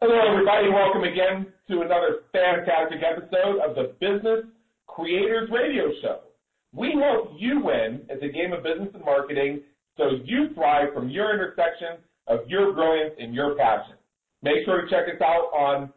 Hello, everybody. Welcome again to another fantastic episode of the Business Creators Radio Show. We help you win at the game of business and marketing so you thrive from your intersection of your brilliance and your passion. Make sure to check us out on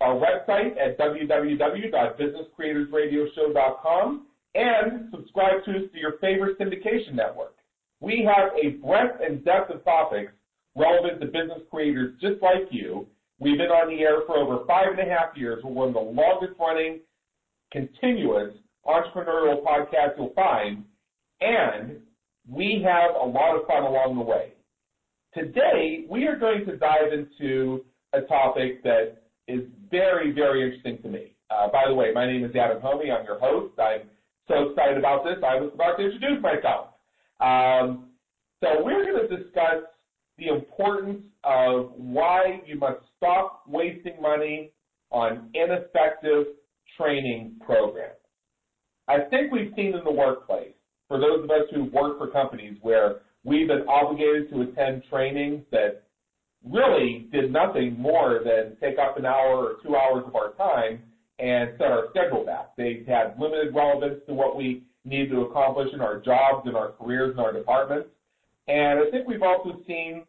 our website at www.businesscreatorsradioshow.com and subscribe to us to your favorite syndication network. We have a breadth and depth of topics relevant to business creators just like you We've been on the air for over five and a half years. We're one of the longest running continuous entrepreneurial podcasts you'll find, and we have a lot of fun along the way. Today, we are going to dive into a topic that is very, very interesting to me. Uh, by the way, my name is Adam Hommey. I'm your host. I'm so excited about this. I was about to introduce myself. Um, so we're going to discuss the importance of why you must stop wasting money on ineffective training programs. I think we've seen in the workplace, for those of us who work for companies where we've been obligated to attend trainings that really did nothing more than take up an hour or two hours of our time and set our schedule back. They had limited relevance to what we need to accomplish in our jobs, in our careers, in our departments. And I think we've also seen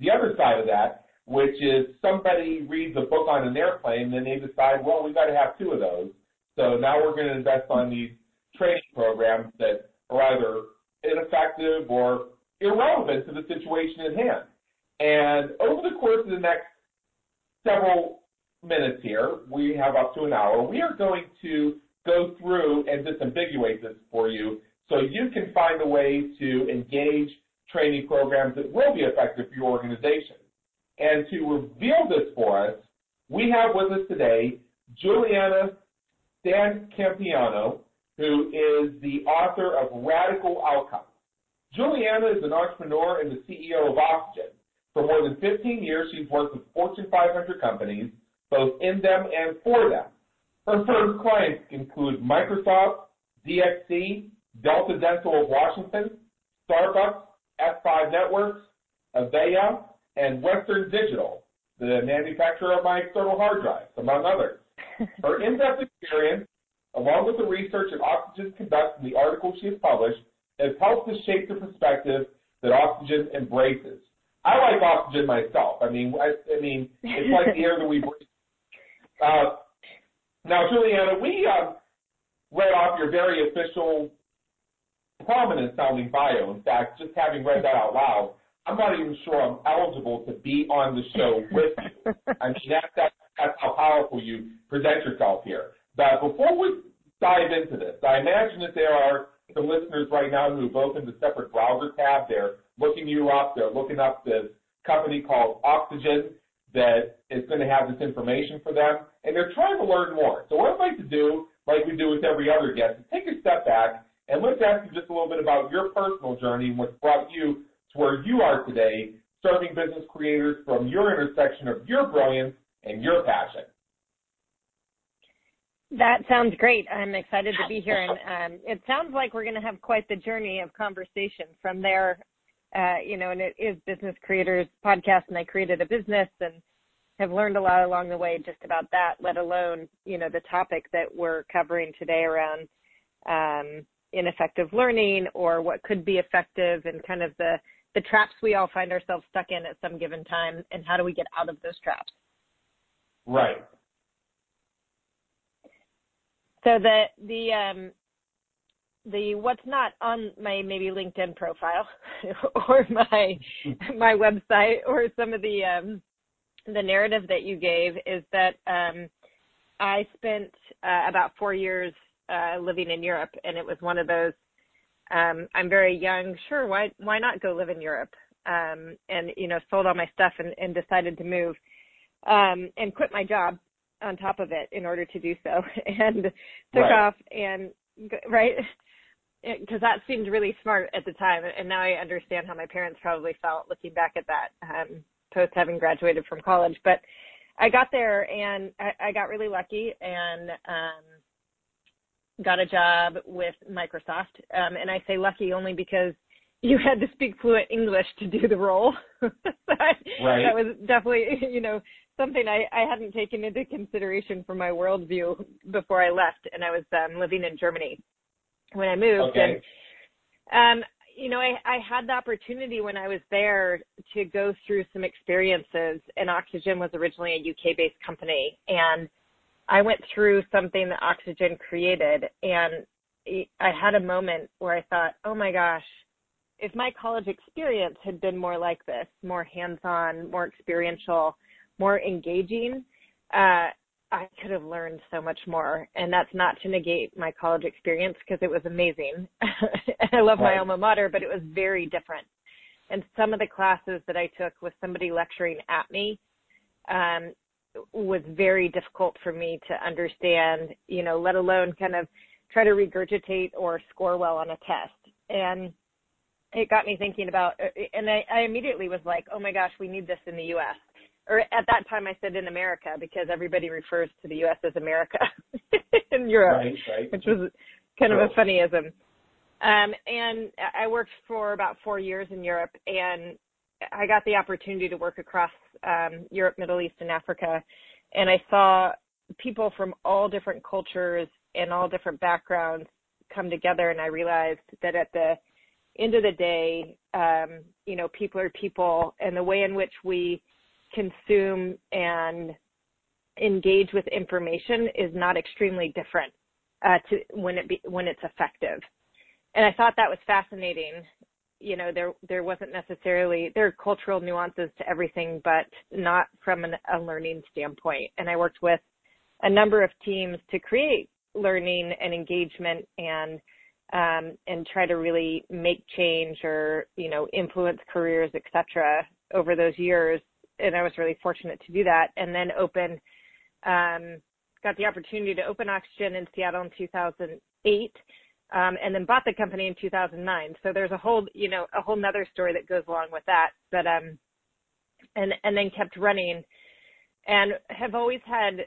the other side of that, which is somebody reads a book on an airplane, and then they decide, well, we've got to have two of those. So now we're going to invest on these training programs that are either ineffective or irrelevant to the situation at hand. And over the course of the next several minutes here, we have up to an hour, we are going to go through and disambiguate this for you so you can find a way to engage training programs that will be effective for your organization. And to reveal this for us, we have with us today Juliana Stancampiano, who is the author of Radical Outcomes. Juliana is an entrepreneur and the CEO of Oxygen. For more than 15 years, she's worked with Fortune 500 companies, both in them and for them. Her first clients include Microsoft, DXC, Delta Dental of Washington, Starbucks, F5 Networks, Avaya, and Western Digital, the manufacturer of my external hard drives, among others. Her in-depth experience, along with the research that Oxygen conducts in the articles she has published, has helped to shape the perspective that Oxygen embraces. I like Oxygen myself. I mean, I, I mean, it's like the air that we breathe. Uh, now, Juliana, we uh, read off your very official prominent sounding bio. In fact, just having read that out loud, I'm not even sure I'm eligible to be on the show with you. I mean, that, that, that's how powerful you present yourself here. But before we dive into this, I imagine that there are some listeners right now who've opened a separate browser tab. They're looking you up. They're looking up this company called Oxygen that is going to have this information for them, and they're trying to learn more. So what I'd like to do, like we do with every other guest, is take a step back and let's ask you just a little bit about your personal journey and what's brought you to where you are today, serving business creators from your intersection of your brilliance and your passion. That sounds great. I'm excited to be here, and um, it sounds like we're going to have quite the journey of conversation from there. Uh, you know, and it is Business Creators Podcast, and I created a business and have learned a lot along the way just about that. Let alone, you know, the topic that we're covering today around um, ineffective learning or what could be effective and kind of the the traps we all find ourselves stuck in at some given time and how do we get out of those traps? Right. So the the um the what's not on my maybe linkedin profile or my my website or some of the um the narrative that you gave is that um i spent uh, about four years uh, living in Europe, and it was one of those. Um, I'm very young. Sure, why why not go live in Europe? Um, and you know, sold all my stuff and, and decided to move um, and quit my job on top of it in order to do so, and took right. off and right because that seemed really smart at the time, and now I understand how my parents probably felt looking back at that um, post having graduated from college. But I got there and I, I got really lucky and um, got a job with Microsoft. Um, and I say lucky only because you had to speak fluent English to do the role. that, right. that was definitely, you know, something I, I hadn't taken into consideration for my worldview before I left, and I was um, living in Germany when I moved. Okay. And um, you know, I, I had the opportunity when I was there to go through some experiences, and Oxygen was originally a UK based company. And I went through something that Oxygen created, and I had a moment where I thought, oh my gosh, if my college experience had been more like this, more hands on, more experiential, more engaging, uh, I could have learned so much more. And that's not to negate my college experience because it was amazing. I love right. my alma mater, but it was very different. And some of the classes that I took with somebody lecturing at me um, was very difficult for me to understand, you know, let alone kind of try to regurgitate or score well on a test. And it got me thinking about, and I, I immediately was like, oh my gosh, we need this in the U.S or at that time I said in America because everybody refers to the U.S. as America in Europe, right, right. which was kind of a funnyism. Um, and I worked for about four years in Europe, and I got the opportunity to work across um, Europe, Middle East, and Africa, and I saw people from all different cultures and all different backgrounds come together, and I realized that at the end of the day, um, you know, people are people, and the way in which we consume and engage with information is not extremely different uh, to when it be, when it's effective. And I thought that was fascinating. You know, there there wasn't necessarily there are cultural nuances to everything, but not from an, a learning standpoint. And I worked with a number of teams to create learning and engagement and um, and try to really make change or you know influence careers, etc. Over those years, and I was really fortunate to do that. And then open, um, got the opportunity to open Oxygen in Seattle in 2008, um, and then bought the company in 2009. So there's a whole, you know, a whole nother story that goes along with that. But um, and and then kept running, and have always had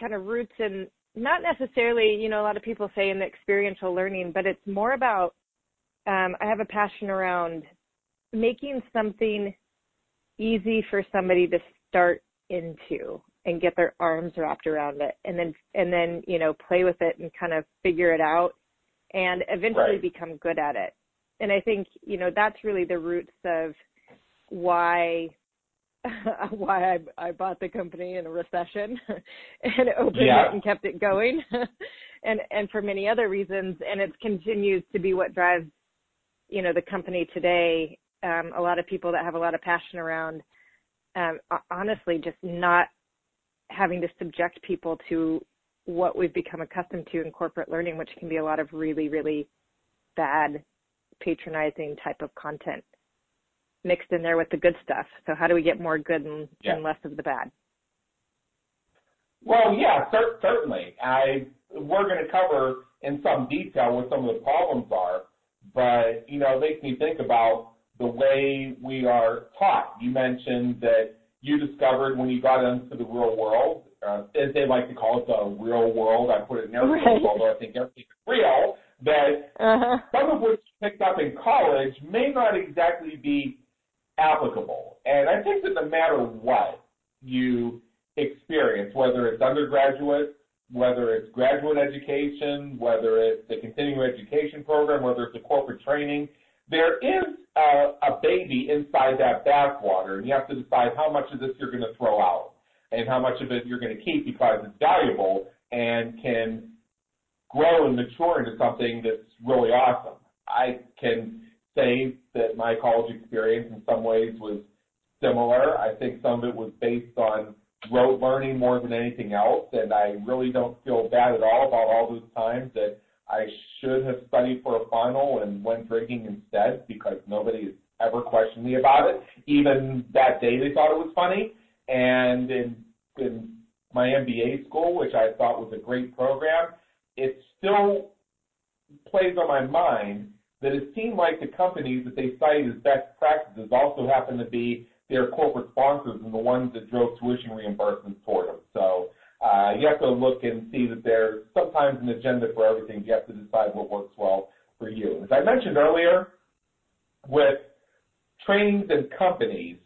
kind of roots in not necessarily, you know, a lot of people say in the experiential learning, but it's more about um, I have a passion around making something easy for somebody to start into and get their arms wrapped around it and then and then you know play with it and kind of figure it out and eventually right. become good at it and i think you know that's really the roots of why why I, I bought the company in a recession and opened yeah. it and kept it going and and for many other reasons and it continues to be what drives you know the company today um, a lot of people that have a lot of passion around um, honestly just not having to subject people to what we've become accustomed to in corporate learning, which can be a lot of really, really bad, patronizing type of content mixed in there with the good stuff. So how do we get more good and, yeah. and less of the bad? Well, yeah, cer- certainly. I we're going to cover in some detail what some of the problems are, but you know, it makes me think about the way we are taught. You mentioned that you discovered when you got into the real world, uh, as they like to call it, the real world. I put it in air quotes, right. although I think everything is real. That uh-huh. some of you picked up in college may not exactly be applicable. And I think that no matter what you experience, whether it's undergraduate, whether it's graduate education, whether it's a continuing education program, whether it's a corporate training, there is a, a baby inside that bathwater, and you have to decide how much of this you're going to throw out and how much of it you're going to keep because it's valuable and can grow and mature into something that's really awesome. I can say that my college experience in some ways was similar. I think some of it was based on rote learning more than anything else, and I really don't feel bad at all about all those times that I should have studied for a final and went drinking instead because nobody has ever questioned me about it. Even that day they thought it was funny. And in, in my MBA school, which I thought was a great program, it still plays on my mind that it seemed like the companies that they cited as best practices also happen to be their corporate sponsors and the ones that drove tuition reimbursements toward them. So uh, you have to look and see that there's sometimes an agenda for everything. You have to decide what works well for you. As I mentioned earlier, with trainings and companies,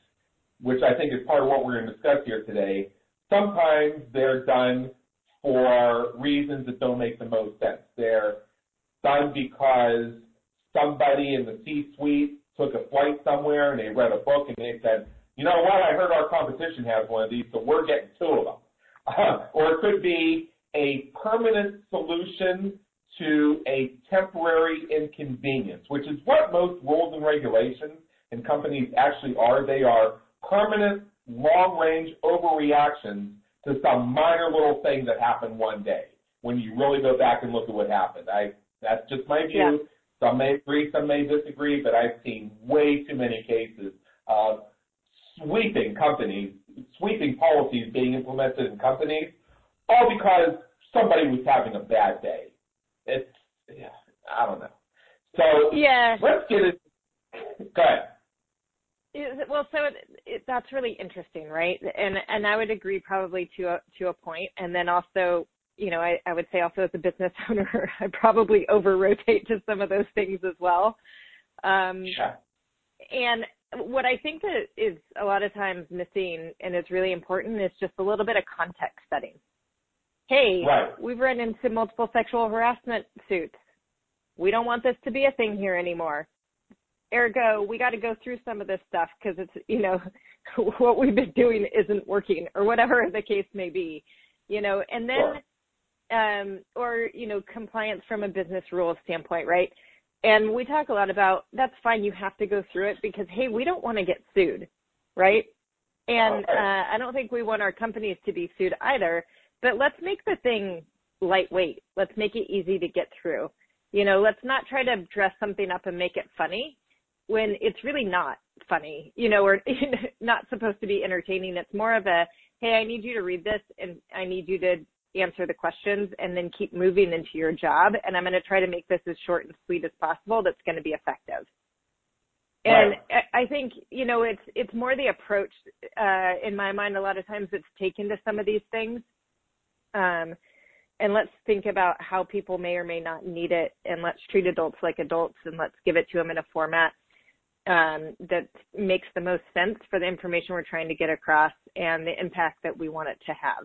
which I think is part of what we're going to discuss here today, sometimes they're done for reasons that don't make the most sense. They're done because somebody in the C-suite took a flight somewhere and they read a book and they said, you know what, I heard our competition has one of these, so we're getting two of them. Or it could be a permanent solution to a temporary inconvenience, which is what most rules and regulations and companies actually are. They are permanent, long-range overreactions to some minor little thing that happened one day when you really go back and look at what happened. I That's just my view. Yeah. Some may agree, some may disagree, but I've seen way too many cases of sweeping companies, sweeping policies being implemented in companies, all because somebody was having a bad day. It's, yeah, I don't know. So yeah. let's get it. Go ahead. Well, so it, it, that's really interesting, right? And and I would agree probably to a to a point. And then also, you know, I, I would say also as a business owner, I probably over rotate to some of those things as well. Um, yeah. And what I think that is a lot of times missing and is really important is just a little bit of context setting. Hey, right. we've run into multiple sexual harassment suits. We don't want this to be a thing here anymore. Ergo, we got to go through some of this stuff because it's, you know, what we've been doing isn't working or whatever the case may be, you know, and then, sure. um, or, you know, compliance from a business rules standpoint, right? And we talk a lot about that's fine. You have to go through it because, hey, we don't want to get sued, right? And okay. uh, I don't think we want our companies to be sued either. But let's make the thing lightweight. Let's make it easy to get through. You know, let's not try to dress something up and make it funny when it's really not funny, you know, or not supposed to be entertaining. It's more of a, hey, I need you to read this and I need you to answer the questions and then keep moving into your job. And I'm going to try to make this as short and sweet as possible that's going to be effective. And right. I think, you know, it's, it's more the approach, uh, in my mind, a lot of times it's taken to some of these things. Um, and let's think about how people may or may not need it and let's treat adults like adults and let's give it to them in a format um, that makes the most sense for the information we're trying to get across and the impact that we want it to have.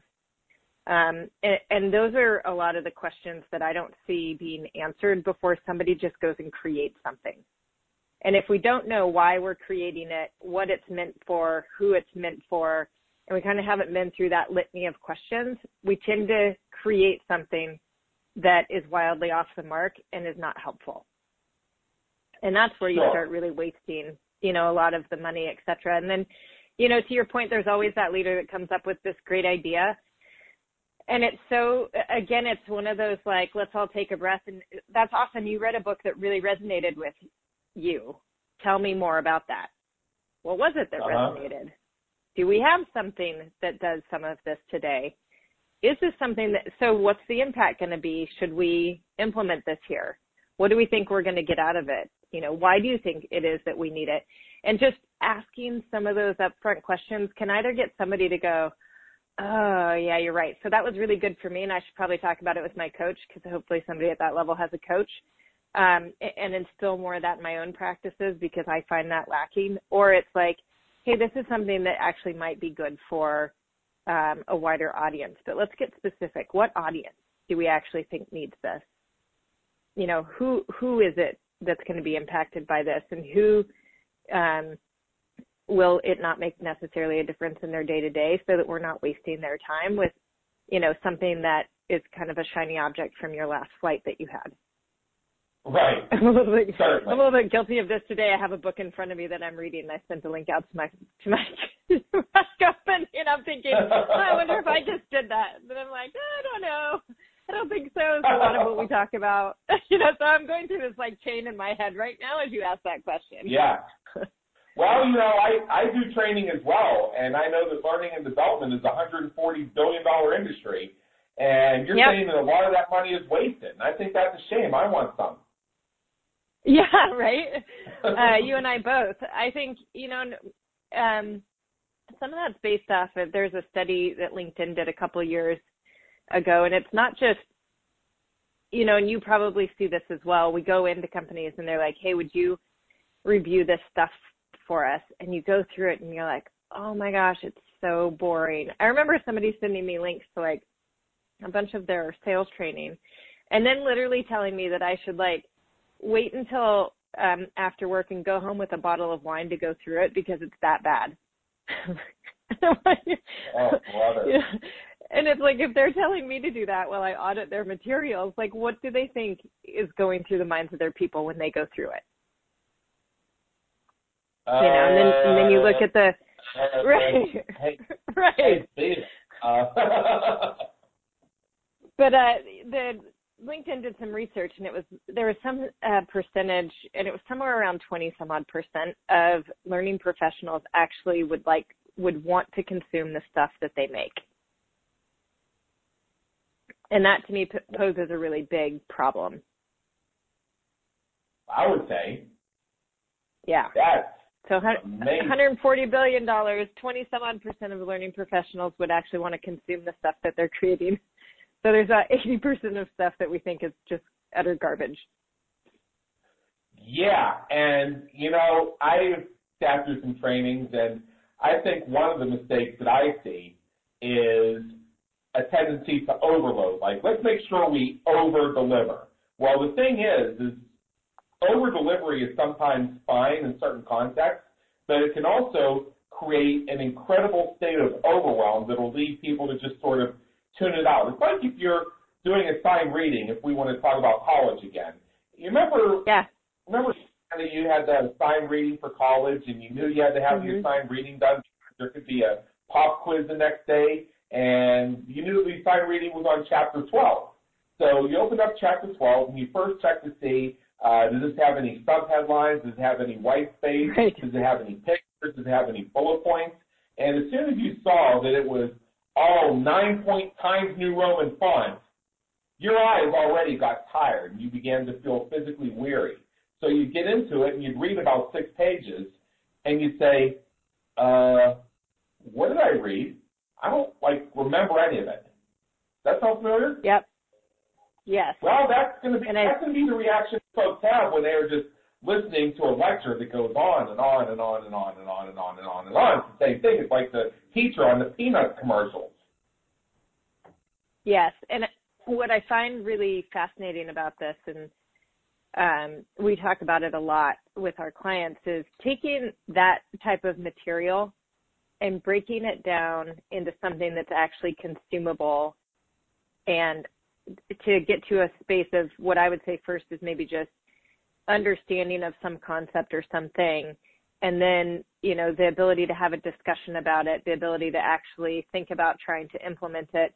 Um, and, and, those are a lot of the questions that I don't see being answered before somebody just goes and creates something. And if we don't know why we're creating it, what it's meant for, who it's meant for, and we kind of haven't been through that litany of questions, we tend to create something that is wildly off the mark and is not helpful. And that's where you start really wasting, you know, a lot of the money, et cetera. And then, you know, to your point, there's always that leader that comes up with this great idea. And it's so again it's one of those like let's all take a breath. And that's awesome you read a book that really resonated with you. Tell me more about that. What was it that uh-huh. resonated? Do we have something that does some of this today? Is this something that so what's the impact going to be? Should we implement this here? What do we think we're going to get out of it you know why do you think it is that we need it and just asking some of those upfront questions can either get somebody to go Oh, yeah, you're right. So that was really good for me, and I should probably talk about it with my coach because hopefully somebody at that level has a coach um, and instill more of that in my own practices because I find that lacking. Or it's like, hey, this is something that actually might be good for um, a wider audience, but let's get specific. What audience do we actually think needs this? You know, who who is it that's going to be impacted by this, and who um, will it not make necessarily a difference in their day to day so that we're not wasting their time with, you know, something that is kind of a shiny object from your last flight that you had. Right. I'm a little bit Certainly. I'm a little bit guilty of this today. I have a book in front of me that I'm reading. I sent a link out to my to my, my company, and I'm thinking, oh, I wonder if I just did that. But I'm like, I don't know. I don't think so. It's a lot of what we talk about, you know. So I'm going through this like chain in my head right now as you ask that question. Yeah. Well, you know, I, I do training as well, and I know that learning and development is a $140 billion industry, and you're yep. saying that a lot of that money is wasted. And I think that's a shame. I want some. Yeah, right. uh, you and I both. I think you know, um, some of that's based off of. There's a study that LinkedIn did a couple years ago, and it's not just, you know, and you probably see this as well. We go into companies and they're like, "Hey, would you review this stuff for us. And you go through it and you're like, oh my gosh, it's so boring. I remember somebody sending me links to like a bunch of their sales training and then literally telling me that I should like wait until um after work and go home with a bottle of wine to go through it because it's that bad. oh. And it's like if they're telling me to do that while I audit their materials, like what do they think is going through the minds of their people when they go through it? Uh, you know, and then and then you look at the uh, right, Hey, right. hey, Uh, But uh, the LinkedIn did some research, and it was there was some uh, percentage, and it was somewhere around twenty some odd percent of learning professionals actually would like would want to consume the stuff that they make, and that to me poses a really big problem. I would say Yeah. that's So 140 billion dollars, 20 some odd percent of learning professionals would actually want to consume the stuff that they're creating. So there's uh, 80 percent of stuff that we think is just utter garbage. Yeah, and you know, I've sat through some trainings, and I think one of the mistakes that I see is a tendency to overload. Like, let's make sure we over deliver. Well, the thing is, is over delivery is sometimes fine in certain contexts, but it can also create an incredible state of overwhelm that will lead people to just sort of tune it out. It's like if you're doing a sign reading, if we want to talk about college again. You remember Yeah. remember of you had that sign reading for college and you knew you had to have your Mhm. sign reading done. There could be a pop quiz the next day and you knew the sign reading was on chapter 12. So you opened up chapter 12 and you first checked to see, uh, does this have any subheadlines? Does it have any white space? Right. Does it have any pictures? Does it have any bullet points? And as soon as you saw that it was all nine point Times New Roman font, your eyes already got tired and you began to feel physically weary. So you'd get into it and you'd read about six pages and you'd say, uh, what did I read? I don't like remember any of it. That sound familiar? Yep. Yes. Well, that's going to be And I- that's going to be the reaction folks have when they're just listening to a lecture that goes on and on and on and on and on and on and on and on. It's the same thing. It's like the teacher on the peanut commercials. Yes. And what I find really fascinating about this, and um, we talk about it a lot with our clients, is taking that type of material and breaking it down into something that's actually consumable and to get to a space of what I would say first is maybe just understanding of some concept or something. And then you know the ability to have a discussion about it the ability to actually think about trying to implement it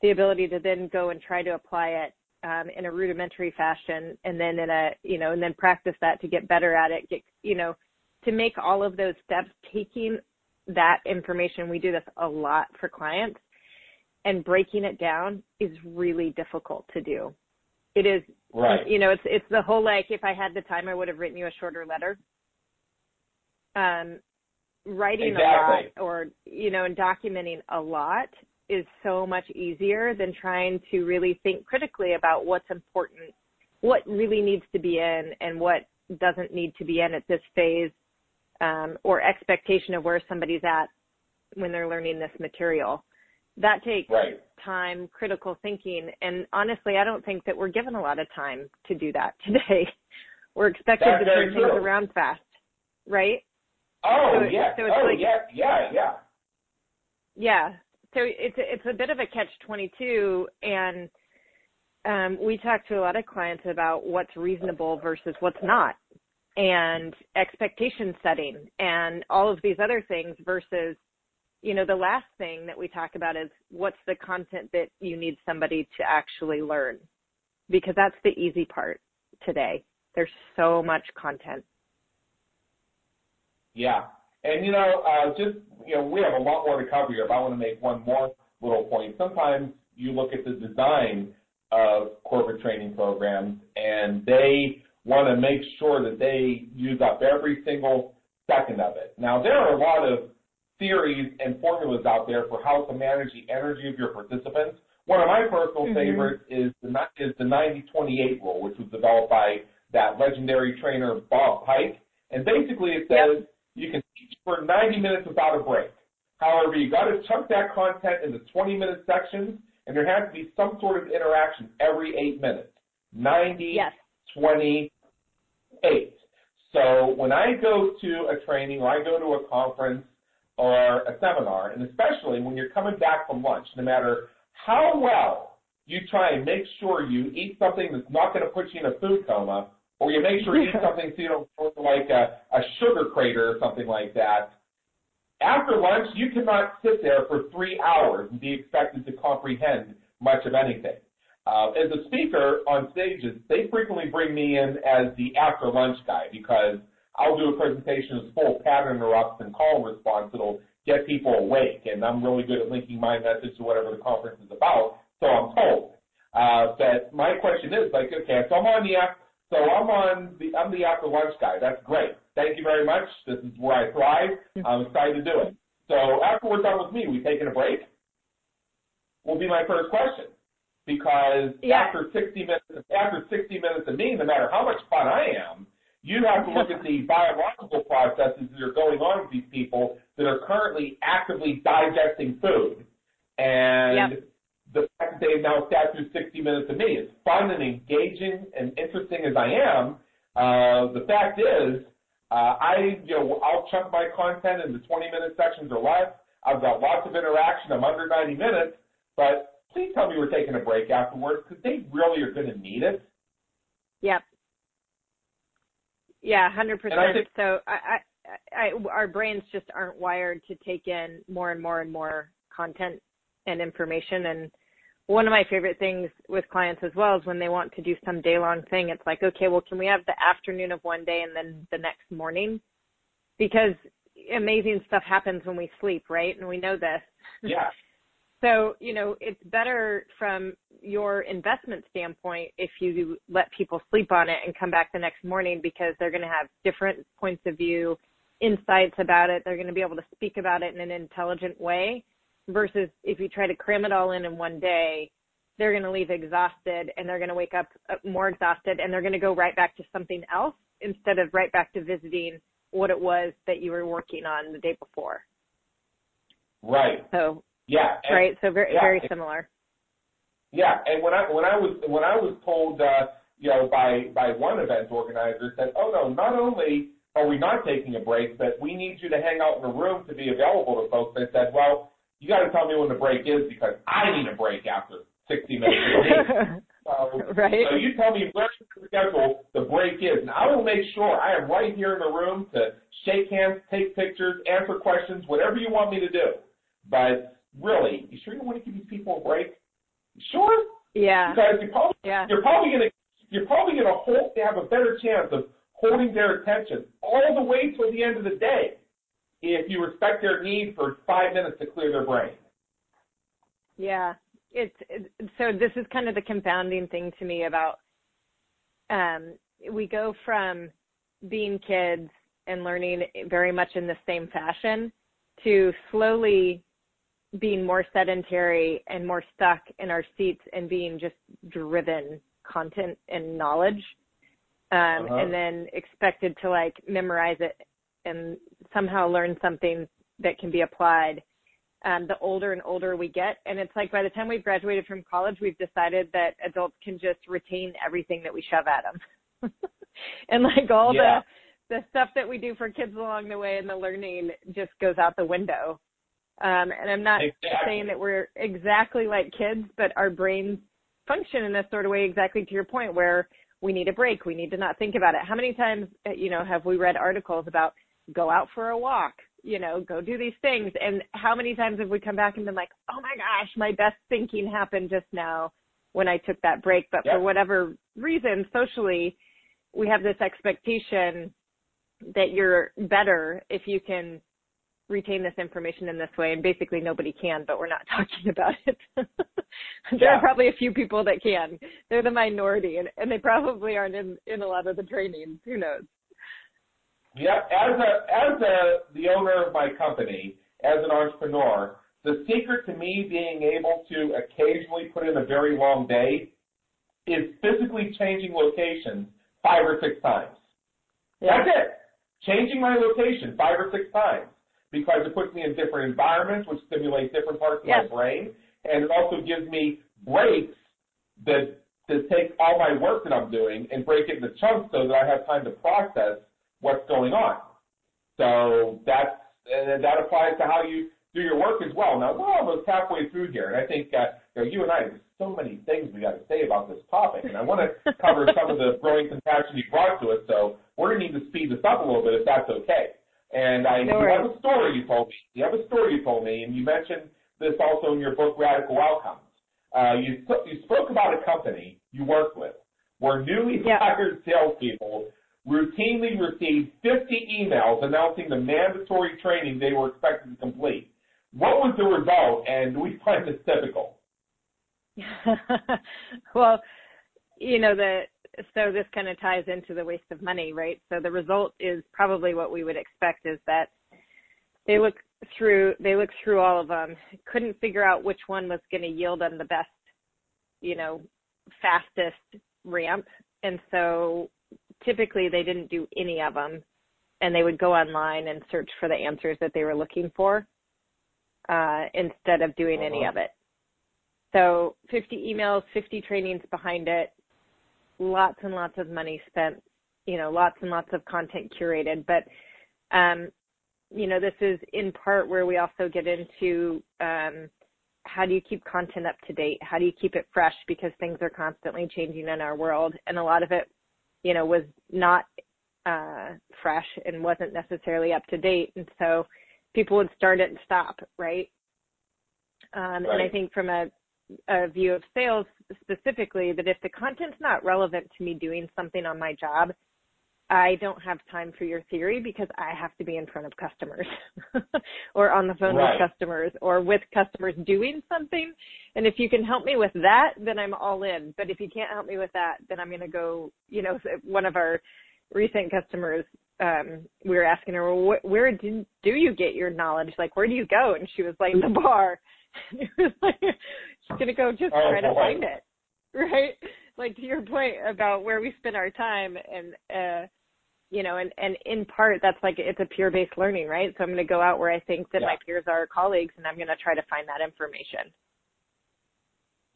the ability to then go and try to apply it um, in a rudimentary fashion and then in a you know and then practice that to get better at it get you know to make all of those steps taking that information we do this a lot for clients and breaking it down is really difficult to do it is Right. you know it's it's the whole like if i had the time i would have written you a shorter letter um writing Exactly. a lot or you know and documenting a lot is so much easier than trying to really think critically about what's important what really needs to be in and what doesn't need to be in at this phase um, or expectation of where somebody's at when they're learning this material that takes Right. time, critical thinking, and honestly, I don't think that we're given a lot of time to do that today. We're expected That's to turn things around fast, right? Oh So yeah. so oh like- yeah. Yeah. Yeah. Yeah. So it's a, it's a bit of a catch twenty two, and um, we talk to a lot of clients about what's reasonable versus what's not, and expectation setting, and all of these other things versus you know, the last thing that we talk about is what's the content that you need somebody to actually learn? Because that's the easy part today. There's so much content. Yeah. And you know, uh, just you know, we have a lot more to cover here, but I want to make one more little point. Sometimes you look at the design of corporate training programs, and they want to make sure that they use up every single second of it. Now, there are a lot of theories and formulas out there for how to manage the energy of your participants. One of my personal Mhm. favorites is the is the 90-28 rule, which was developed by that legendary trainer Bob Pike And basically it says yep. you can teach for 90 minutes without a break. However, you got to chunk that content into 20 minute sections and there has to be some sort of interaction every eight minutes. 90, yes. 20, 8. So when I go to a training or I go to a conference or a seminar, and especially when you're coming back from lunch, no matter how well you try and make sure you eat something that's not going to put you in a food coma, or you make sure you eat something so you don't go like a, a sugar crater or something like that, after lunch, you cannot sit there for three hours and be expected to comprehend much of anything. Uh, as a speaker on stages, they frequently bring me in as the after lunch guy because I'll do a presentation that's full of pattern interrupts and call response that'll get people awake. And I'm really good at linking my message to whatever the conference is about, so I'm told. Uh, but my question is like, okay, so I'm on the after, so I'm on the I'm the after lunch guy. That's great. Thank you very much. This is where I thrive. I'm excited to do it. So after we're done with me, we taking a break? Will be my first question because yeah. after 60 minutes, after 60 minutes of me, no matter how much fun I am, you have to look at the biological processes that are going on with these people that are currently actively digesting food. And yep. the fact that they've now sat through 60 minutes of me, as fun and engaging and interesting as I am, uh, the fact is, uh, I, you know, I'll chunk my content into 20 minute sections or less. I've got lots of interaction. I'm under 90 minutes, but please tell me we're taking a break afterwards because they really are going to need it. Yep. Yeah, hundred percent. So I, I, I, our brains just aren't wired to take in more and more and more content and information. And one of my favorite things with clients as well is when they want to do some day long thing. It's like, okay, well, can we have the afternoon of one day and then the next morning? Because amazing stuff happens when we sleep, right? And we know this. Yeah. So, you know, it's better from your investment standpoint if you let people sleep on it and come back the next morning because they're going to have different points of view, insights about it. They're going to be able to speak about it in an intelligent way versus if you try to cram it all in in one day, they're going to leave exhausted and they're going to wake up uh, more exhausted and they're going to go right back to something else instead of right back to visiting what it was that you were working on the day before. Right. So yeah. And, right. So very yeah, very similar. Yeah, and when I when I was when I was told, uh, you know, by by one event organizer said, oh no, not only are we not taking a break, but we need you to hang out in the room to be available to folks. I said, well, you got to tell me when the break is because I need a break after 60 minutes. so, right. So you tell me where the schedule the break is, and I will make sure I am right here in the room to shake hands, take pictures, answer questions, whatever you want me to do. But really, you sure you want to give these people a break? Sure. Yeah. Because you're probably yeah. you're probably gonna you're probably gonna hold have a better chance of holding their attention all the way till the end of the day if you respect their need for five minutes to clear their brain. Yeah. It's it, so this is kind of the confounding thing to me about um we go from being kids and learning very much in the same fashion to slowly being more sedentary and more stuck in our seats and being just driven content and knowledge um, uh-huh. and then expected to like memorize it and somehow learn something that can be applied um, the older and older we get and it's like by the time we've graduated from college we've decided that adults can just retain everything that we shove at them and like all yeah. the the stuff that we do for kids along the way and the learning just goes out the window um, and I'm not exactly. saying that we're exactly like kids, but our brains function in this sort of way, exactly to your point, where we need a break. We need to not think about it. How many times, uh, you know, have we read articles about go out for a walk, you know, go do these things? And how many times have we come back and been like, oh my gosh, my best thinking happened just now when I took that break. But for whatever reason, socially, we have this expectation that you're better if you can retain this information in this way and basically nobody can but we're not talking about it. There yeah. are probably a few people that can. They're the minority and, and they probably aren't in, in a lot of the trainings. Who knows? Yeah as a as a the owner of my company as an entrepreneur the secret to me being able to occasionally put in a very long day is physically changing locations five or six times. Yeah. that's it. Changing my location five or six times because it puts me in different environments, which stimulate different parts of yes. my brain, and it also gives me breaks that to take all my work that I'm doing and break it into chunks so that I have time to process what's going on. So that's and that applies to how you do your work as well. Now we're almost halfway through here, and I think uh, you know you and I there's so many things we got to say about this topic, and I want to cover some of the growing compassion you brought to us. So we're going to need to speed this up a little bit if that's okay. And I no you have a story you told me. You have a story you told me, and you mentioned this also in your book Radical Outcomes. Uh, you you spoke about a company you worked with where newly yeah. hired salespeople routinely received 50 emails announcing the mandatory training they were expected to complete. What was the result, and do we find this typical? well, you know, the so this kind of ties into the waste of money, right? So the result is probably what we would expect is that they look through they look through all of them, couldn't figure out which one was going to yield them the best, you know, fastest ramp, and so typically they didn't do any of them, and they would go online and search for the answers that they were looking for uh, instead of doing uh-huh. any of it. So 50 emails, 50 trainings behind it, lots and lots of money spent, you know, lots and lots of content curated. But, um, you know, this is in part where we also get into um, how do you keep content up to date? How do you keep it fresh? Because things are constantly changing in our world. And a lot of it, you know, was not uh, fresh and wasn't necessarily up to date. And so people would start it and stop, right? Um, right. And I think from a a view of sales specifically that if the content's not relevant to me doing something on my job, I don't have time for your theory because I have to be in front of customers or on the phone right. with customers or with customers doing something. And if you can help me with that, then I'm all in. But if you can't help me with that, then I'm going to go, you know, one of our recent customers, um, we were asking her, well, wh- where do, do you get your knowledge? Like, where do you go? And she was like, the bar. it was like, she's gonna go just oh, try boy. to find it, right? Like to your point about where we spend our time, and uh, you know, and and in part that's like it's a peer based learning, right? So I'm gonna go out where I think that yeah. my peers are colleagues, and I'm gonna try to find that information.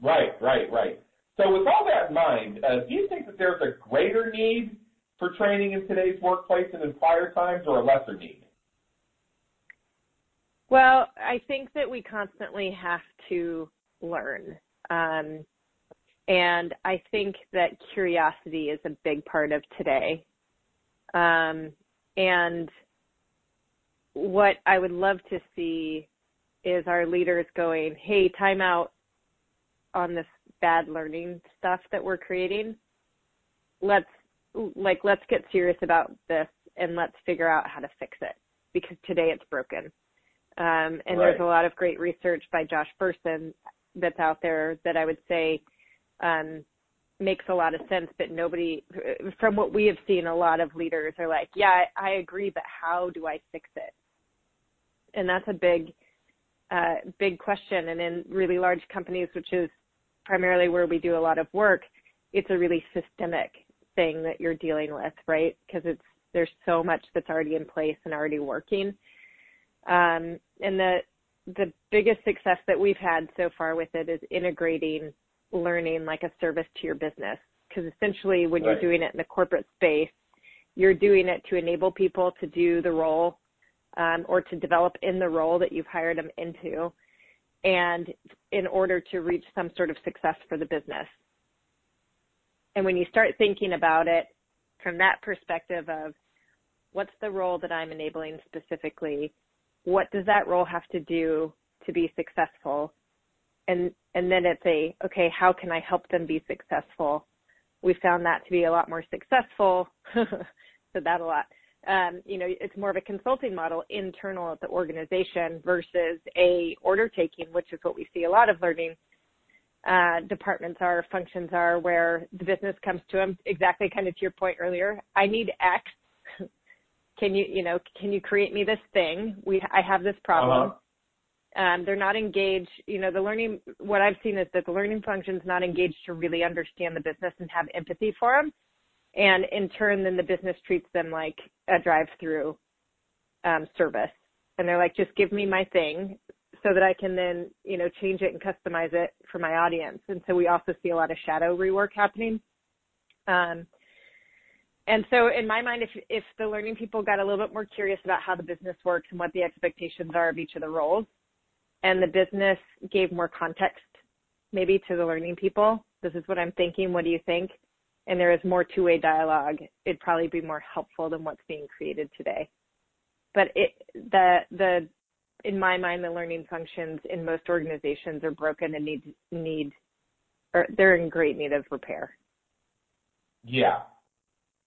Right, right, right. So with all that in mind, uh, do you think that there's a greater need for training in today's workplace than in prior times, or a lesser need? Well, I think that we constantly have to learn. Um, and I think that curiosity is a big part of today. Um, and what I would love to see is our leaders going, hey, time out on this bad learning stuff that we're creating. Let's like let's get serious about this and let's figure out how to fix it because today it's broken. Um, and right. there's a lot of great research by Josh Bersin that's out there that I would say um, makes a lot of sense, but nobody, from what we have seen, a lot of leaders are like, yeah, I, I agree, but how do I fix it? And that's a big, uh, big question. And in really large companies, which is primarily where we do a lot of work, it's a really systemic thing that you're dealing with, right? Because it's there's so much that's already in place and already working. Um, and the the biggest success that we've had so far with it is integrating learning like a service to your business. Because essentially, when right. you're doing it in the corporate space, you're doing it to enable people to do the role um, or to develop in the role that you've hired them into, and in order to reach some sort of success for the business. And when you start thinking about it from that perspective of what's the role that I'm enabling specifically, what does that role have to do to be successful? And and then it's a okay, how can I help them be successful? We found that to be a lot more successful. said that a lot. Um, you know, it's more of a consulting model internal at the organization versus a order taking, which is what we see a lot of learning uh, departments are, functions are, where the business comes to them exactly kind of to your point earlier. I need X can you you know can you create me this thing we i have this problem uh-huh. um, they're not engaged you know the learning what i've seen is that the learning function is not engaged to really understand the business and have empathy for them And in turn, then the business treats them like a drive-through um, service. And they're like, just give me my thing so that I can then, you know, change it and customize it for my audience. And so we also see a lot of shadow rework happening. Um, and so in my mind, if, if the learning people got a little bit more curious about how the business works and what the expectations are of each of the roles, and the business gave more context maybe to the learning people, this is what I'm thinking, what do you think? And there is more two-way dialogue, it'd probably be more helpful than what's being created today. But it, the, the, in my mind, the learning functions in most organizations are broken and need, need, or they're in great need of repair. Yeah,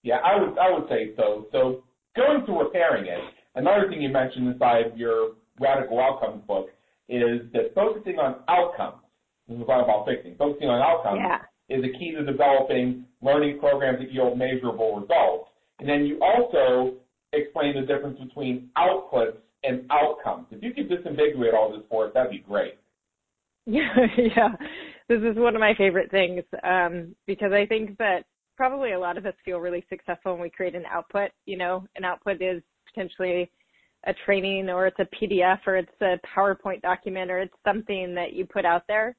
yeah, I would I would say so. So going to repairing it, another thing you mentioned inside your radical outcomes book is that focusing on outcomes. This is about fixing. Focusing on outcomes yeah. is a key to developing learning programs that yield measurable results. And then you also explain the difference between outputs and outcomes. If you could disambiguate all this for us, that'd be great. Yeah, yeah. This is one of my favorite things um, because I think that probably a lot of us feel really successful when we create an output. You know, an output is potentially a training or it's a PDF or it's a PowerPoint document or it's something that you put out there.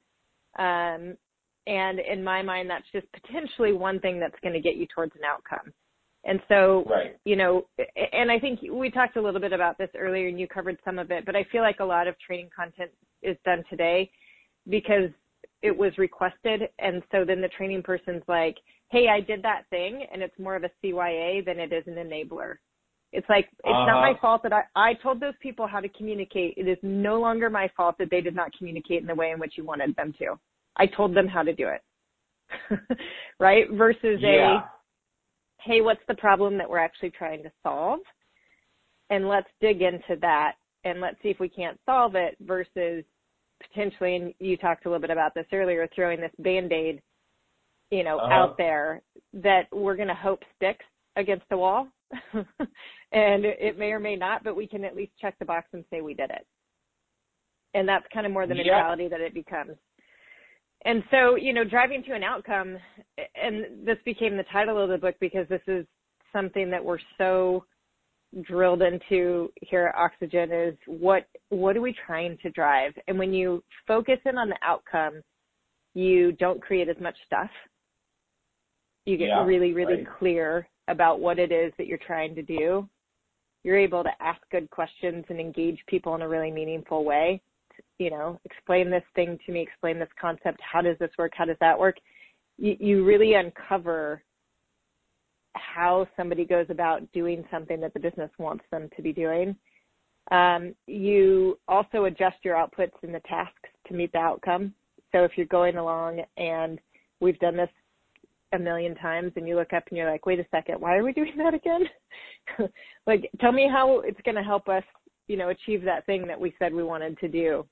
Um, and in my mind, that's just potentially one thing that's going to get you towards an outcome. And so, right. you know, and I think we talked a little bit about this earlier and you covered some of it, but I feel like a lot of training content is done today because it was requested. And so then the training person's like, hey, I did that thing, and it's more of a CYA than it is an enabler. It's like it's uh-huh. not my fault that I, I told those people how to communicate. It is no longer my fault that they did not communicate in the way in which you wanted them to. I told them how to do it. right? Versus yeah. a hey, what's the problem that we're actually trying to solve? And let's dig into that and let's see if we can't solve it versus potentially and you talked a little bit about this earlier, throwing this band-aid you know, uh-huh. out there that we're going to hope sticks against the wall. and it may or may not, but we can at least check the box and say we did it. And that's kind of more the mentality that it becomes. And so, you know, driving to an outcome, and this became the title of the book because this is something that we're so drilled into here at Oxygen is what what are we trying to drive? And when you focus in on the outcome, you don't create as much stuff you get yeah, really, really right. clear about what it is that you're trying to do. You're able to ask good questions and engage people in a really meaningful way. You know, explain this thing to me, explain this concept. How does this work? How does that work? You, you really uncover how somebody goes about doing something that the business wants them to be doing. Um, you also adjust your outputs and the tasks to meet the outcome. So if you're going along and we've done this a million times and you look up and you're like, wait a second, why are we doing that again? like, tell me how it's going to help us, you know, achieve that thing that we said we wanted to do.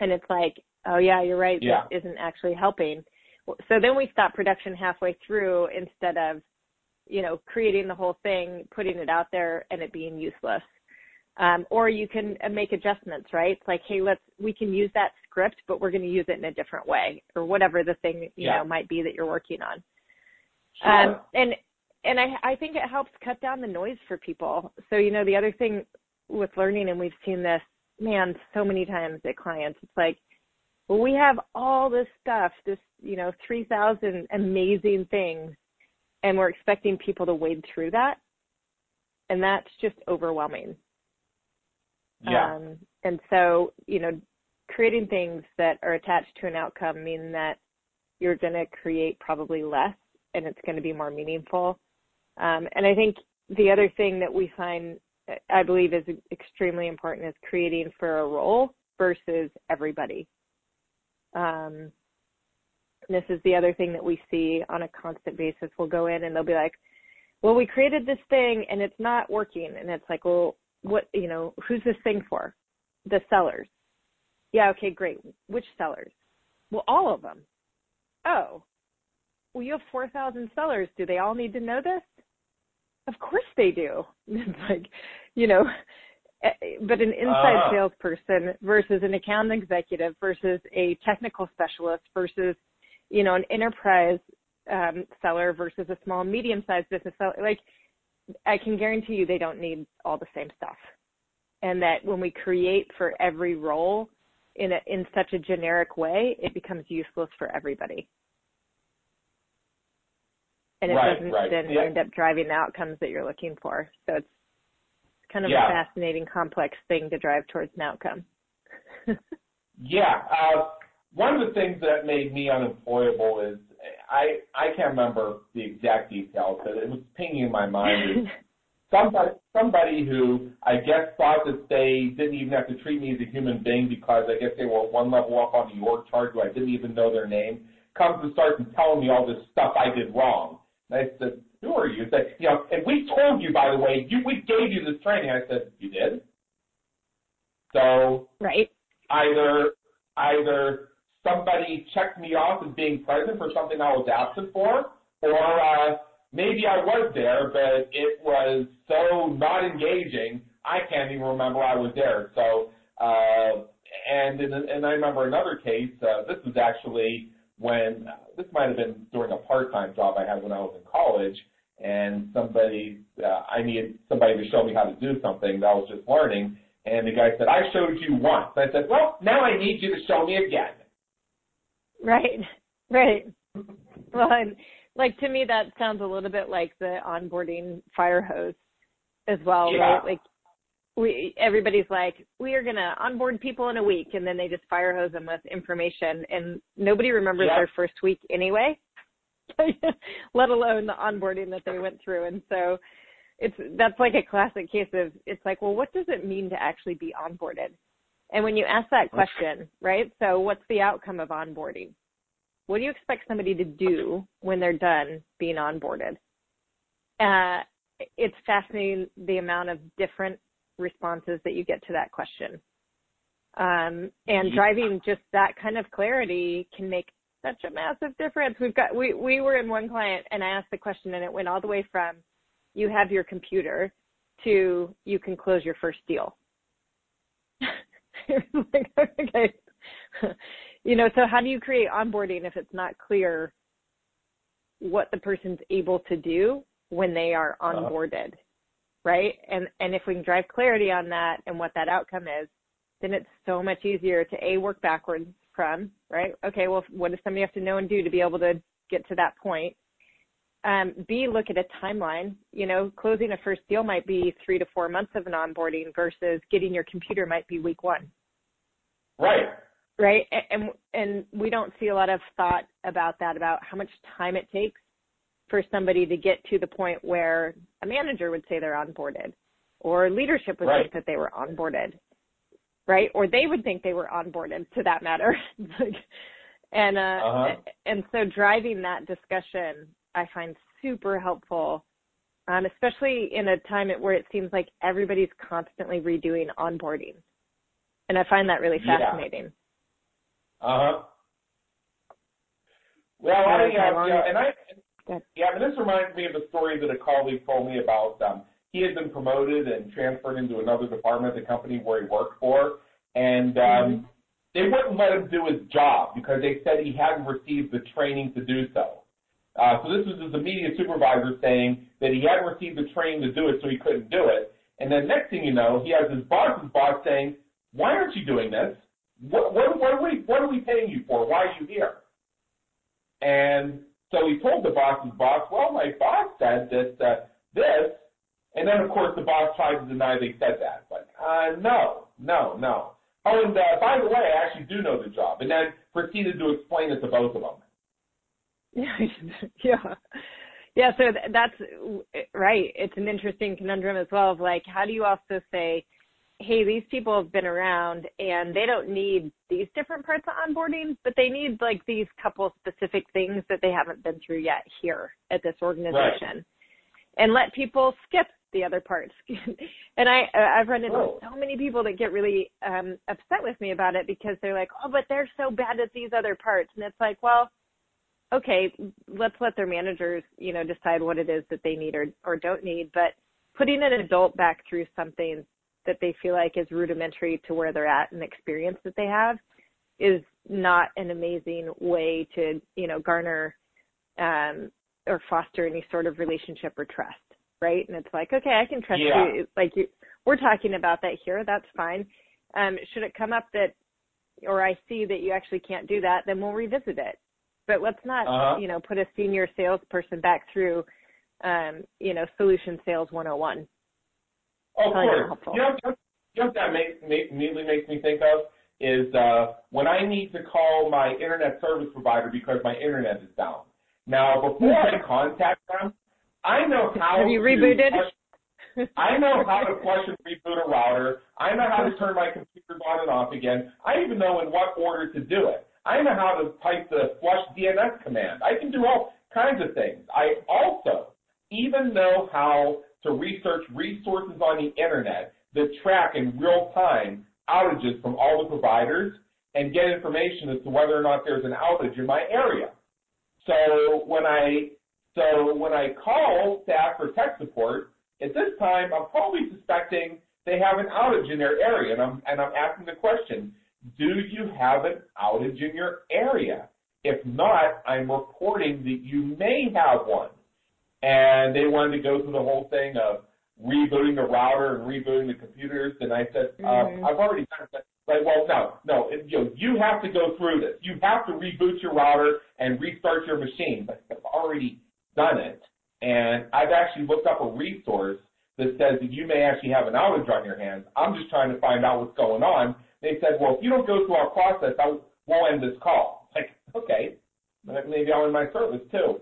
And it's like, oh yeah, you're right. Yeah. This isn't actually helping. So then we stop production halfway through instead of, you know, creating the whole thing, putting it out there and it being useless. Um, or you can uh, make adjustments, right? It's like, hey, let's, we can use that script, but we're going to use it in a different way or whatever the thing, you yeah. know, might be that you're working on. Sure. Um, and and I, I think it helps cut down the noise for people. So you know the other thing with learning, and we've seen this man so many times at clients. It's like, well, we have all this stuff, this you know, three thousand amazing things, and we're expecting people to wade through that, and that's just overwhelming. Yeah. Um, and so you know, creating things that are attached to an outcome mean that you're going to create probably less and it's going to be more meaningful. Um, and I think the other thing that we find, I believe, is extremely important is creating for a role versus everybody. Um, this is the other thing that we see on a constant basis. We'll go in and they'll be like, well, we created this thing and it's not working. And it's like, well, what, you know, who's this thing for? The sellers. Yeah, okay, great. Which sellers? Well, all of them. Oh, well, you have 4,000 sellers. Do they all need to know this? Of course they do. It's like, you know, eh, but an inside uh. salesperson versus an account executive versus a technical specialist versus, you know, an enterprise um, seller versus a small medium sized business seller. Like I can guarantee you they don't need all the same stuff. And that when we create for every role in a, in such a generic way, it becomes useless for everybody. And it right, doesn't right. then yeah. end up driving the outcomes that you're looking for. So it's kind of yeah. a fascinating, complex thing to drive towards an outcome. yeah. Uh, one of the things that made me unemployable is I I can't remember the exact details, but it was pinging in my mind. Somebody somebody who I guess thought that they didn't even have to treat me as a human being because I guess they were one level up on the org chart who I didn't even know their name comes and starts telling me all this stuff I did wrong. I said, who are you? He said, you know, and we told you, by the way, you, we gave you this training. I said, you did? So right. either either somebody checked me off as being present for something I was absent for, or uh, maybe I was there, but it was so not engaging, I can't even remember I was there. So, uh, and in, and I remember another case. Uh, this was actually when this might have been during a part-time job I had when I was in college, and somebody uh, I needed somebody to show me how to do something that I was just learning. And the guy said, I showed you once. I said, well, now I need you to show me again. Right, right. well, and like to me, that sounds a little bit like the onboarding fire hose as well, yeah. right? Like we, everybody's like, we are gonna onboard people in a week, and then they just fire hose them with information, and nobody remembers yeah. their first week anyway, let alone the onboarding that they went through. And so, it's that's like a classic case of it's like, well, what does it mean to actually be onboarded? And when you ask that question, right? So what's the outcome of onboarding? What do you expect somebody to do when they're done being onboarded? Uh, it's fascinating the amount of different responses that you get to that question. Um, and driving just that kind of clarity can make such a massive difference. We've got, we, we were in one client and I asked the question and it went all the way from you have your computer to you can close your first deal. like, okay. you know, so how do you create onboarding if it's not clear what the person's able to do when they are onboarded, uh-huh. Right? And and if we can drive clarity on that and what that outcome is, then it's so much easier to a work backwards from, right? Okay, well, what does somebody have to know and do to be able to get to that point? Um, B, look at a timeline. You know, closing a first deal might be three to four months of an onboarding versus getting your computer might be week one. Right. Right. And and we don't see a lot of thought about that, about how much time it takes for somebody to get to the point where a manager would say they're onboarded, or leadership would right. think that they were onboarded, right? Or they would think they were onboarded, to that matter. and uh, uh-huh. and so driving that discussion, I find super helpful, um, especially in a time where it seems like everybody's constantly redoing onboarding and I find that really fascinating. Yeah. Uh huh. Well, I, uh, yeah, and I, yeah, and this reminds me of a story that a colleague told me about. Um, he had been promoted and transferred into another department at the company where he worked for, and um, mm-hmm. they wouldn't let him do his job because they said he hadn't received the training to do so. Uh, so this was his immediate supervisor saying that he hadn't received the training to do it, so he couldn't do it. And then next thing you know, he has his boss's boss saying, why aren't you doing this? What, what, what, are we, what are we paying you for? Why are you here? And so he told the boss's boss, well, my boss said that uh, this, and then of course the boss tried to deny they said that. But uh, no, no, no. Oh, and uh, by the way, I actually do know the job. And then proceeded to explain it to both of them. yeah. Yeah, so that's right. It's an interesting conundrum as well of like, how do you also say, hey, these people have been around and they don't need these different parts of onboarding, but they need like these couple specific things that they haven't been through yet here at this organization. Right. And let people skip the other parts. and I I've run into oh. so many people that get really um upset with me about it because they're like, "Oh, but they're so bad at these other parts." And it's like, "Well, okay, let's let their managers, you know, decide what it is that they need or or don't need, but putting an adult back through something that they feel like is rudimentary to where they're at and the experience that they have is not an amazing way to, you know, garner um, or foster any sort of relationship or trust, right? And it's like, okay, I can trust Yeah. you. Like you, we're talking about that here. That's fine. Um, should it come up that, or I see that you actually can't do that, then we'll revisit it. But let's not, Uh-huh. you know, put a senior salesperson back through, um, you know, solution sales 101. Of not course. You know, just, you know what that makes, make, immediately makes me think of is uh, when I need to call my internet service provider because my internet is down. Now, before I contact them, I know how Have you to rebooted? flush- I know how to flush and reboot a router. I know how to turn my computers on and off again. I even know in what order to do it. I know how to type the flush DNS command. I can do all kinds of things. I also even know how to research resources on the internet that track in real time outages from all the providers and get information as to whether or not there's an outage in my area. So when I so when I call staff for tech support, at this time I'm probably suspecting they have an outage in their area, and I'm and I'm asking the question: Do you have an outage in your area? If not, I'm reporting that you may have one. And they wanted to go through the whole thing of rebooting the router and rebooting the computers, and I said, uh, Mhm. I've already done that. Like, well, no, no, it, you know, you have to go through this. You have to reboot your router and restart your machine. But I've already done it, and I've actually looked up a resource that says that you may actually have an outage on your hands. I'm just trying to find out what's going on. They said, well, if you don't go through our process, I we'll end this call. Like, okay, maybe I'll end my service too.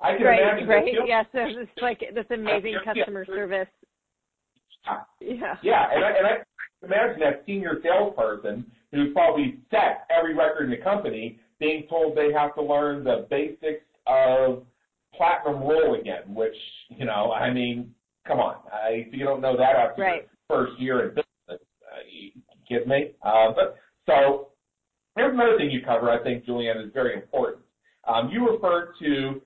I can right, imagine. right. that you- Yeah, so it's like this amazing Yeah, yeah. customer service. Yeah. Yeah, and I, and I imagine that senior salesperson who's probably set every record in the company being told they have to learn the basics of platinum roll again, which, you know, I mean, come on. I, if you don't know that after Right. your first year in business, uh, you kidding me? Uh, but, so here's another thing you cover, I think, Julianne, is very important. Um, you referred to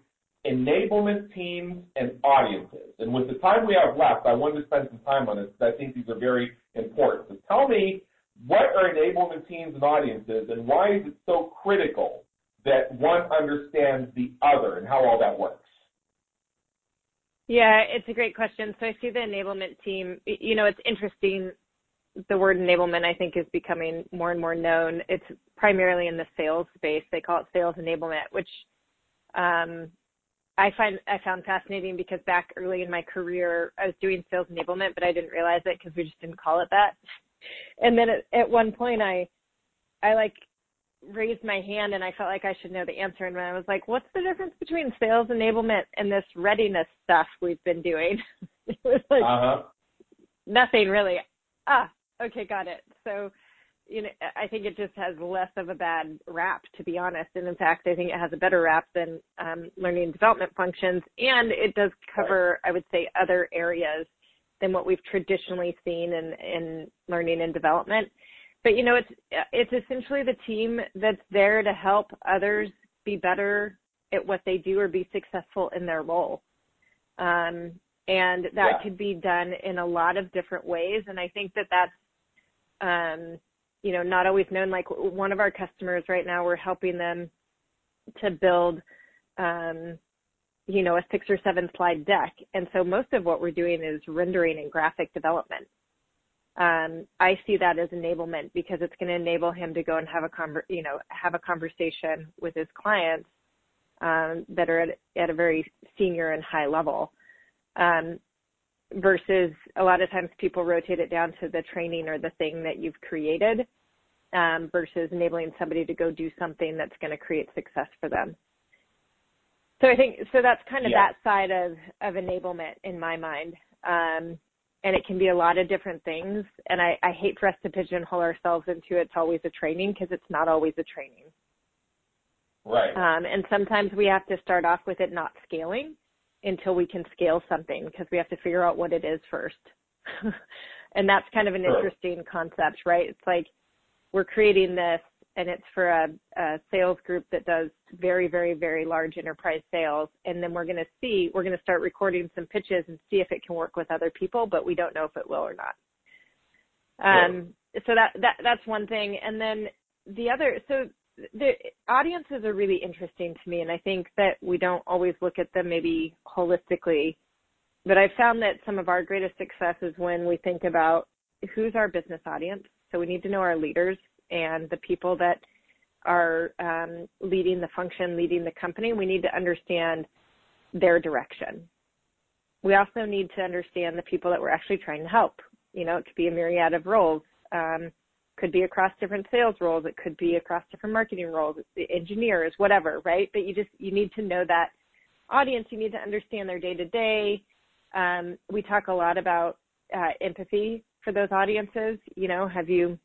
enablement teams and audiences. And with the time we have left, I wanted to spend some time on this because I think these are very important. So tell me, what are enablement teams and audiences, and why is it so critical that one understands the other and how all that works? Yeah, it's a great question. So I see the enablement team, you know, it's interesting. The word enablement, I think, is becoming more and more known. It's primarily in the sales space. They call it sales enablement, which um, I find I found fascinating because back early in my career, I was doing sales enablement, but I didn't realize it because we just didn't call it that. And then at, at one point, I I like raised my hand and I felt like I should know the answer. And I was like, what's the difference between sales enablement and this readiness stuff we've been doing? it was like Uh-huh. nothing really. Ah, okay, got it. So, you know, I think it just has less of a bad rap, to be honest. And in fact, I think it has a better rap than um, learning and development functions. And it does cover, I would say, other areas than what we've traditionally seen in, in learning and development but you know it's it's essentially the team that's there to help others be better at what they do or be successful in their role um, and that Yeah. could be done in a lot of different ways and i think that that's um, you know not always known. Like one of our customers right now we're helping them to build um, you know a six or seven slide deck. And so most of what we're doing is rendering and graphic development. Um, I see that as enablement because it's going to enable him to go and have a conver- you know have a conversation with his clients um, that are at, at a very senior and high level. Um, versus a lot of times people rotate it down to the training or the thing that you've created um, versus enabling somebody to go do something that's going to create success for them. So I think so that's kind of Yeah. that side of of enablement in my mind. Um, and it can be a lot of different things. And I, I hate for us to pigeonhole ourselves into it's always a training because it's not always a training. Right. Um, and sometimes we have to start off with it not scaling until we can scale something because we have to figure out what it is first. and that's kind of an interesting concept, right? It's like we're creating this and it's for a, a sales group that does very, very, very large enterprise sales. And then we're going to see, we're going to start recording some pitches and see if it can work with other people, but we don't know if it will or not. Um, so that, that, that's one thing. And then the other, so the, audiences are really interesting to me, and I think that we don't always look at them maybe holistically. But I've found that some of our greatest success is when we think about who's our business audience. So we need to know our leaders and the people that are um, leading the function, leading the company. We need to understand their direction. We also need to understand the people that we're actually trying to help. You know, it could be a myriad of roles. Um, could be across different sales roles. It could be across different marketing roles, the engineers, whatever, right? But you just, you need to know that audience. You need to understand their day to day. We talk a lot about uh, empathy for those audiences. You know, have you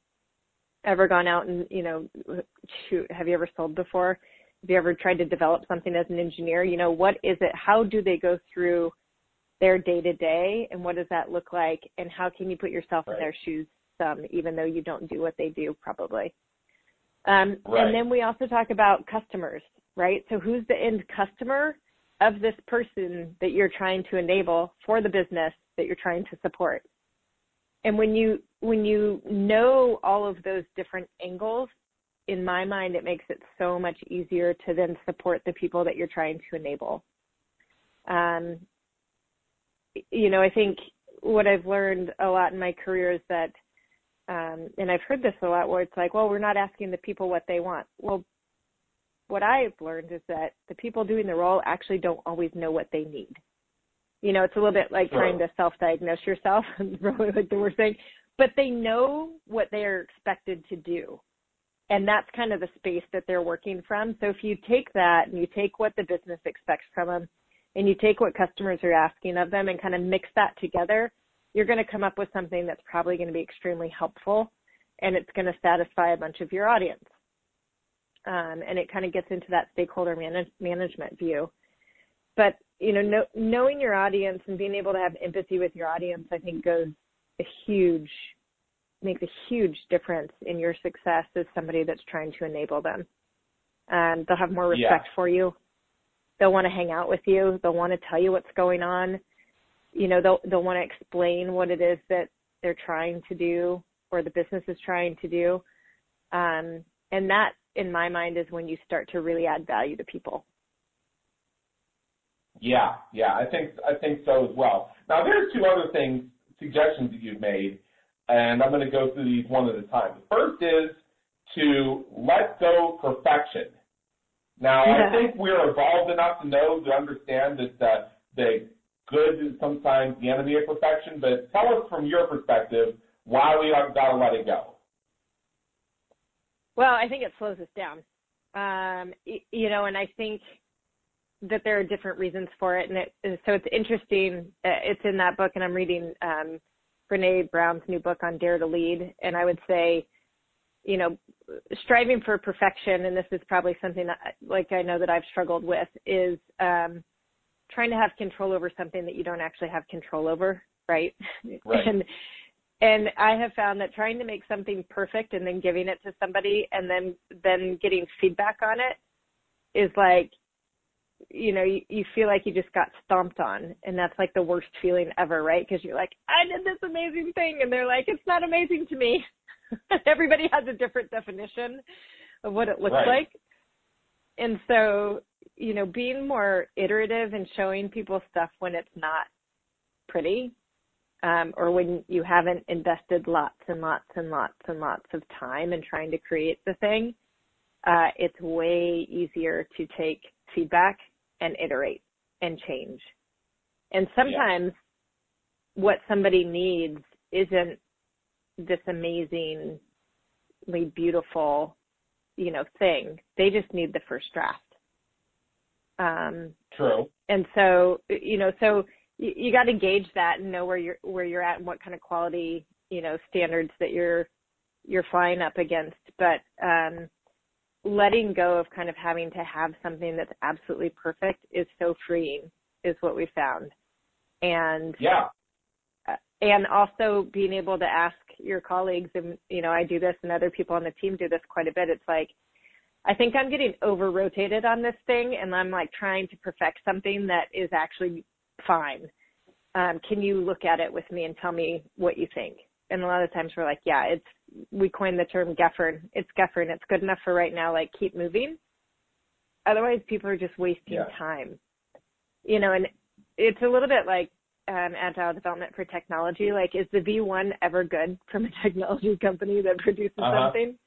ever gone out and, you know, shoot, have you ever sold before? Have you ever tried to develop something as an engineer? You know, what is it? How do they go through their day to day and what does that look like? And how can you put yourself right. in their shoes some, even though you don't do what they do probably? Um, right. And then we also talk about customers, right? So who's the end customer of this person that you're trying to enable for the business that you're trying to support? And when you when you know all of those different angles, in my mind, it makes it so much easier to then support the people that you're trying to enable. Um, you know, I think what I've learned a lot in my career is that, um, and I've heard this a lot where it's like, well, we're not asking the people what they want. Well, what I've learned is that the people doing the role actually don't always know what they need you know, it's a little bit like sure. trying to self-diagnose yourself, really like the worst thing. But they know what they are expected to do. And that's kind of the space that they're working from. So if you take that and you take what the business expects from them and you take what customers are asking of them and kind of mix that together, you're going to come up with something that's probably going to be extremely helpful and it's going to satisfy a bunch of your audience. Um, and it kind of gets into that stakeholder manage- management view. But you know, know, knowing your audience and being able to have empathy with your audience, I think goes a huge, makes a huge difference in your success as somebody that's trying to enable them. Um, they'll have more respect yeah. for you. They'll want to hang out with you. They'll want to tell you what's going on. You know, they'll, they'll want to explain what it is that they're trying to do or the business is trying to do. Um, and that, in my mind, is when you start to really add value to people. Yeah, yeah, I think I think so as well. Now there are two other things, suggestions that you've made, and I'm going to go through these one at a time. The first is to let go perfection. Now yeah. I think we're evolved enough to know to understand that uh, the good is sometimes the enemy of perfection. But tell us from your perspective why we got to let it go. Well, I think it slows us down. Um, you know, and I think that there are different reasons for it, and it, so it's interesting. Uh, it's in that book, and I'm reading um, Brene Brown's new book on Dare to Lead, and I would say, you know, striving for perfection, and this is probably something that, like I know that I've struggled with, is um, trying to have control over something that you don't actually have control over, right? Right. and and I have found that trying to make something perfect and then giving it to somebody and then then getting feedback on it is like you know, you, you feel like you just got stomped on and that's like the worst feeling ever, right? Because you're like, I did this amazing thing and they're like, it's not amazing to me. Everybody has a different definition of what it looks right. like. And so, you know, being more iterative and showing people stuff when it's not pretty, um, or when you haven't invested lots and lots and lots and lots of time in trying to create the thing, uh, it's way easier to take feedback and iterate and change. And sometimes yeah. what somebody needs isn't this amazingly beautiful, you know, thing. They just need the first draft. Um, True. And so, you know, so you, you got to gauge that and know where you're where you're at and what kind of quality, you know, standards that you're you're flying up against. But um, letting go of kind of having to have something that's absolutely perfect is so freeing is what we found and yeah uh, and also being able to ask your colleagues and you know i do this and other people on the team do this quite a bit it's like i think i'm getting over rotated on this thing and i'm like trying to perfect something that is actually fine um, can you look at it with me and tell me what you think and a lot of times we're like yeah it's we coined the term Geffen. It's Geffen. It's good enough for right now. Like keep moving. Otherwise, people are just wasting Yeah. time. You know, and it's a little bit like um, agile development for technology. Like, is the V1 ever good from a technology company that produces Uh-huh. something?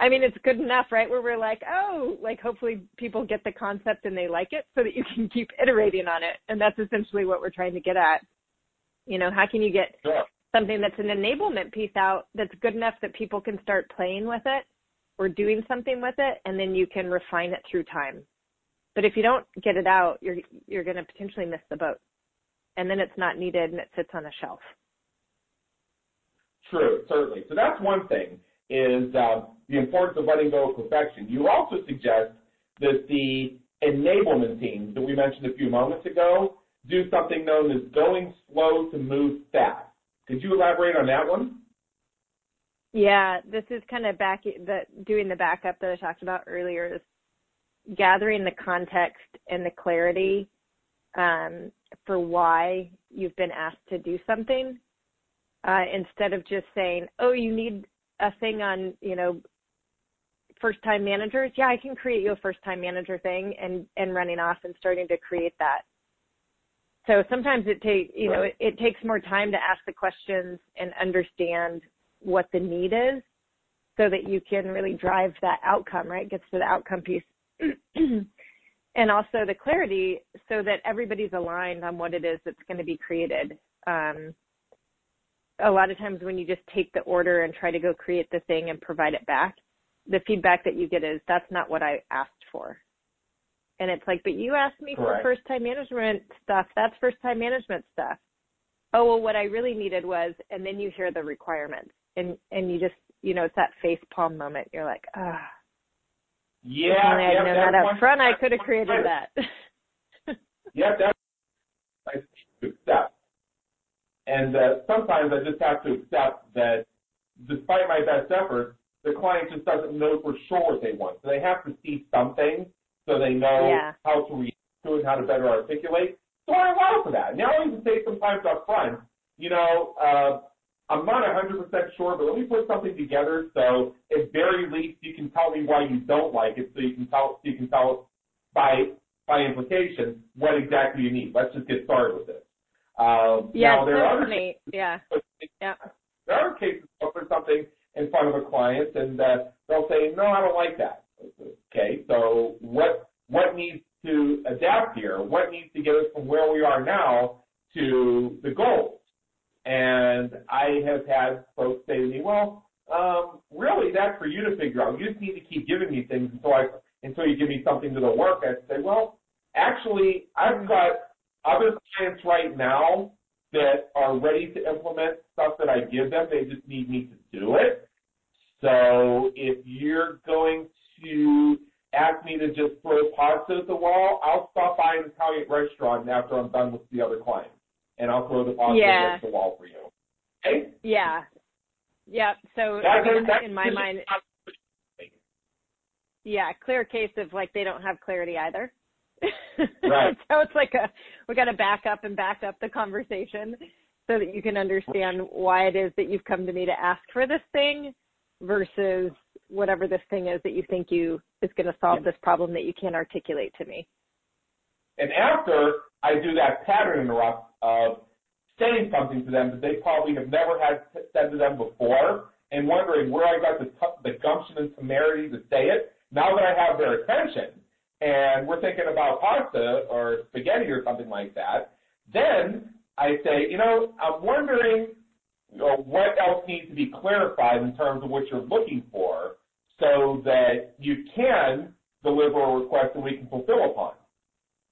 I mean, it's good enough, right? Where we're like, oh, like hopefully people get the concept and they like it so that you can keep iterating on it. And that's essentially what we're trying to get at. You know, how can you get something that's an enablement piece out that's good enough that people can start playing with it or doing something with it and then you can refine it through time. But if you don't get it out, you're you're going to potentially miss the boat. And then it's not needed and it sits on a shelf. True, certainly. So that's one thing is um, the importance of letting go of perfection. You also suggest that the enablement teams that we mentioned a few moments ago do something known as going slow to move fast. Could you elaborate on that one? Yeah, this is kind of back the doing the backup that I talked about earlier is gathering the context and the clarity um, for why you've been asked to do something uh, instead of just saying, "Oh, you need a thing on you know first time managers." Yeah, I can create you a first time manager thing, and and running off and starting to create that. So sometimes it takes you know it, it takes more time to ask the questions and understand what the need is so that you can really drive that outcome, right? Gets to the outcome piece. and also the clarity so that everybody's aligned on what it is that's going to be created. Um, a lot of times when you just take the order and try to go create the thing and provide it back, the feedback that you get is that's not what I asked for. And it's like, but you asked me Correct. for first time management stuff. That's first time management stuff. Oh, well, what I really needed was, and then you hear the requirements and, and you just, you know, it's that face palm moment. You're like, ah, Yeah, I'd yep, known that's that one- up front, I could have created that. yeah, that's I to accept. And uh, sometimes I just have to accept that despite my best efforts, the client just doesn't know for sure what they want. So they have to see something so they know Yeah. how to react to it and how to better articulate. So I allow for that. Now I even say sometimes up front, you know, uh, I'm not 100% sure, but let me put something together so at very least you can tell me why you don't like it so you can tell, so you can tell us by, by implication what exactly you need. Let's just get started with this. Um, yeah, now, there are other funny. Yeah, yeah. there are cases I'll something in front of a client and uh, they'll say, no, I don't like that. Okay, so what what needs to adapt here? What needs to get us from where we are now to the goals? And I have had folks say to me, well, um, really, that's for you to figure out. You just need to keep giving me things until I until you give me something to the work. I say, well, actually, I've got other clients right now that are ready to implement stuff that I give them. They just need me to do it. So if you're going to ask me to just throw pasta at the wall, I'll stop by an Italian restaurant after I'm done with the other client, and I'll throw the pasta Yeah. against the wall for you. Okay? Yeah. Yeah. So That- I mean, that- in my mind, yeah, clear case of like they don't have clarity either. Right. so it's like a we got to back up and back up the conversation so that you can understand why it is that you've come to me to ask for this thing versus whatever this thing is that you think you is going to solve this problem that you can't articulate to me. And after I do that pattern interrupt of saying something to them that they probably have never had said to them before and wondering where I got the, t- the gumption and temerity to say it, now that I have their attention and we're thinking about pasta or spaghetti or something like that, then I say, you know, I'm wondering you know, what else needs to be clarified in terms of what you're looking for so that you can deliver a request that we can fulfill upon.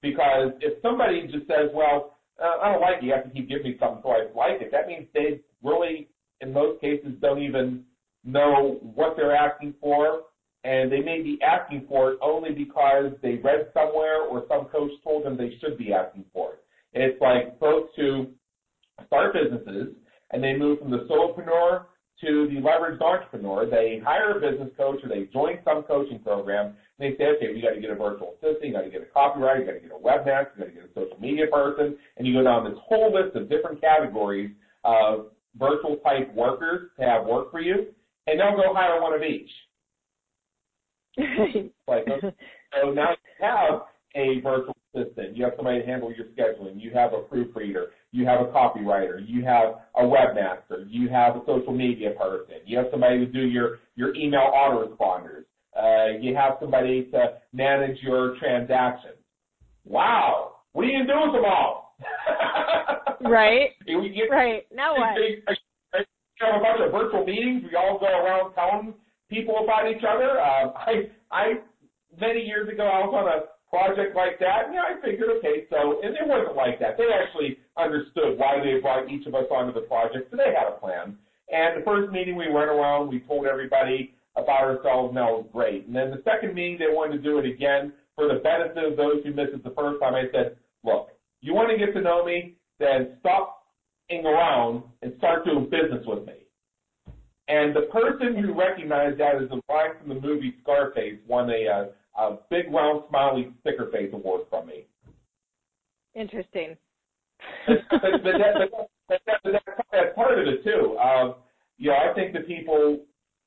Because if somebody just says, well, uh, I don't like it, you have to keep giving me something so I like it, that means they really, in most cases, don't even know what they're asking for, and they may be asking for it only because they read somewhere or some coach told them they should be asking for it. It's like folks who start businesses and they move from the solopreneur to the leveraged entrepreneur. They hire a business coach or they join some coaching program and they say, okay, we got to get a virtual assistant, you got to get a copywriter, you got to get a webmaster, you got to get a social media person, and you go down this whole list of different categories of virtual type workers to have work for you, and they'll go hire one of each. Like, so now you have a virtual assistant, you have somebody to handle your scheduling, you have a proofreader, you have a copywriter, you have a webmaster, you have a social media person, you have somebody to do your, your email autoresponders, uh, you have somebody to manage your transactions. Wow, what are you gonna do with them all? right. get, right. Now what? We have a bunch of virtual meetings. We all go around telling people about each other. Um, I, I, many years ago, I was on a project like that. And, yeah, I figured, okay, so, and it wasn't like that. They actually understood why they brought each of us onto the project, so they had a plan. And the first meeting we went around, we told everybody about ourselves, and that was great. And then the second meeting, they wanted to do it again for the benefit of those who missed it the first time. I said, look, you want to get to know me, then stop around and start doing business with me. And the person who recognized that as the line from the movie Scarface won a, a, a big round smiley sticker face award from me. Interesting. but, but, that, but, that, but that, that's part of it too. Uh, you know, I think that people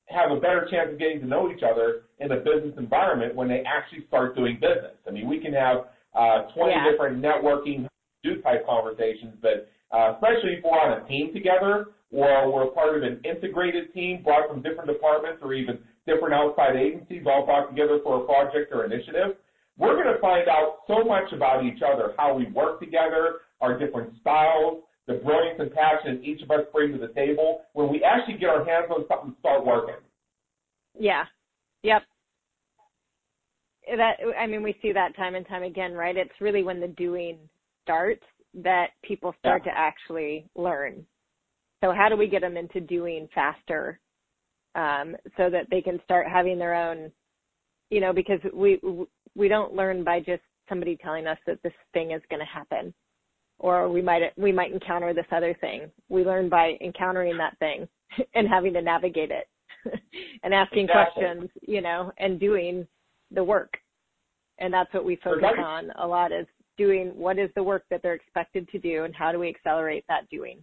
have a better chance of getting to know each other in a business environment when they actually start doing business. I mean, we can have uh, 20 yeah. different networking do type conversations, but uh, especially if we're on a team together or we're part of an integrated team brought from different departments or even different outside agencies all brought together for a project or initiative, we're going to find out so much about each other, how we work together, our different styles, the brilliance and passion each of us bring to the table when we actually get our hands on something and start working. Yeah. Yep. That I mean we see that time and time again, right? It's really when the doing starts that people start yeah. to actually learn so how do we get them into doing faster um, so that they can start having their own, you know, because we we don't learn by just somebody telling us that this thing is going to happen, or we might we might encounter this other thing. We learn by encountering that thing and having to navigate it and asking exactly. questions, you know, and doing the work. And that's what we focus on a lot is doing what is the work that they're expected to do and how do we accelerate that doing.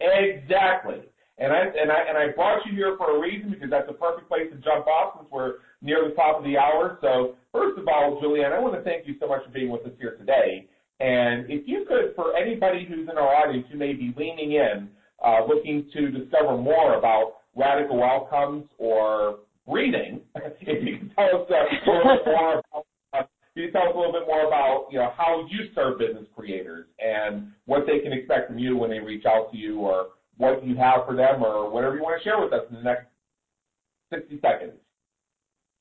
Exactly. And I and I and I brought you here for a reason because that's a perfect place to jump off since we're near the top of the hour. So first of all, Julianne, I want to thank you so much for being with us here today. And if you could, for anybody who's in our audience who may be leaning in, uh, looking to discover more about radical outcomes or breathing, if you can tell us uh, more about can you tell us a little bit more about, you know, how you serve business creators and what they can expect from you when they reach out to you or what you have for them or whatever you want to share with us in the next 60 seconds?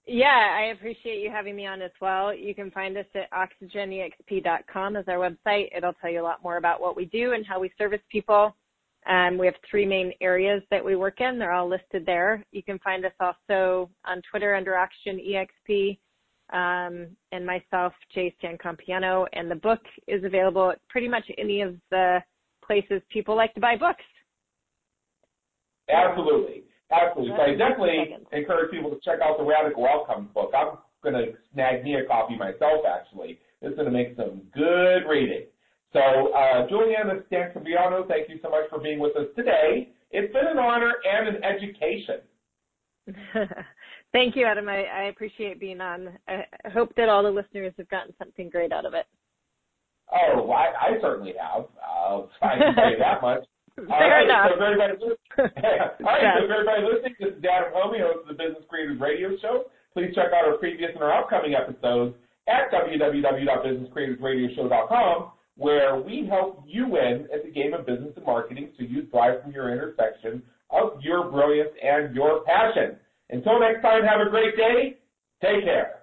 Yeah, I appreciate you having me on as well. You can find us at oxygenexp.com as our website. It'll tell you a lot more about what we do and how we service people. Um, we have three main areas that we work in. They're all listed there. You can find us also on Twitter under Oxygen EXP um, and myself, Jay Stancampiano, and the book is available at pretty much any of the places people like to buy books. Absolutely. Absolutely. So I definitely encourage people to check out the Radical Outcomes book. I'm going to snag me a copy myself, actually. It's going to make some good reading. So, uh, Julianna Stancampiano, thank you so much for being with us today. It's been an honor and an education. Thank you, Adam. I, I appreciate being on. I hope that all the listeners have gotten something great out of it. Oh, I, I certainly have. Uh, I can say that much. Fair right, enough. So everybody, all right, so everybody listening, this is Adam Hommey, host of the Business Creators Radio Show. Please check out our previous and our upcoming episodes at www.businesscreatorsradioshow.com, where we help you win at the game of business and marketing so you thrive from your intersection of your brilliance and your passion. Until next time, have a great day. Take care.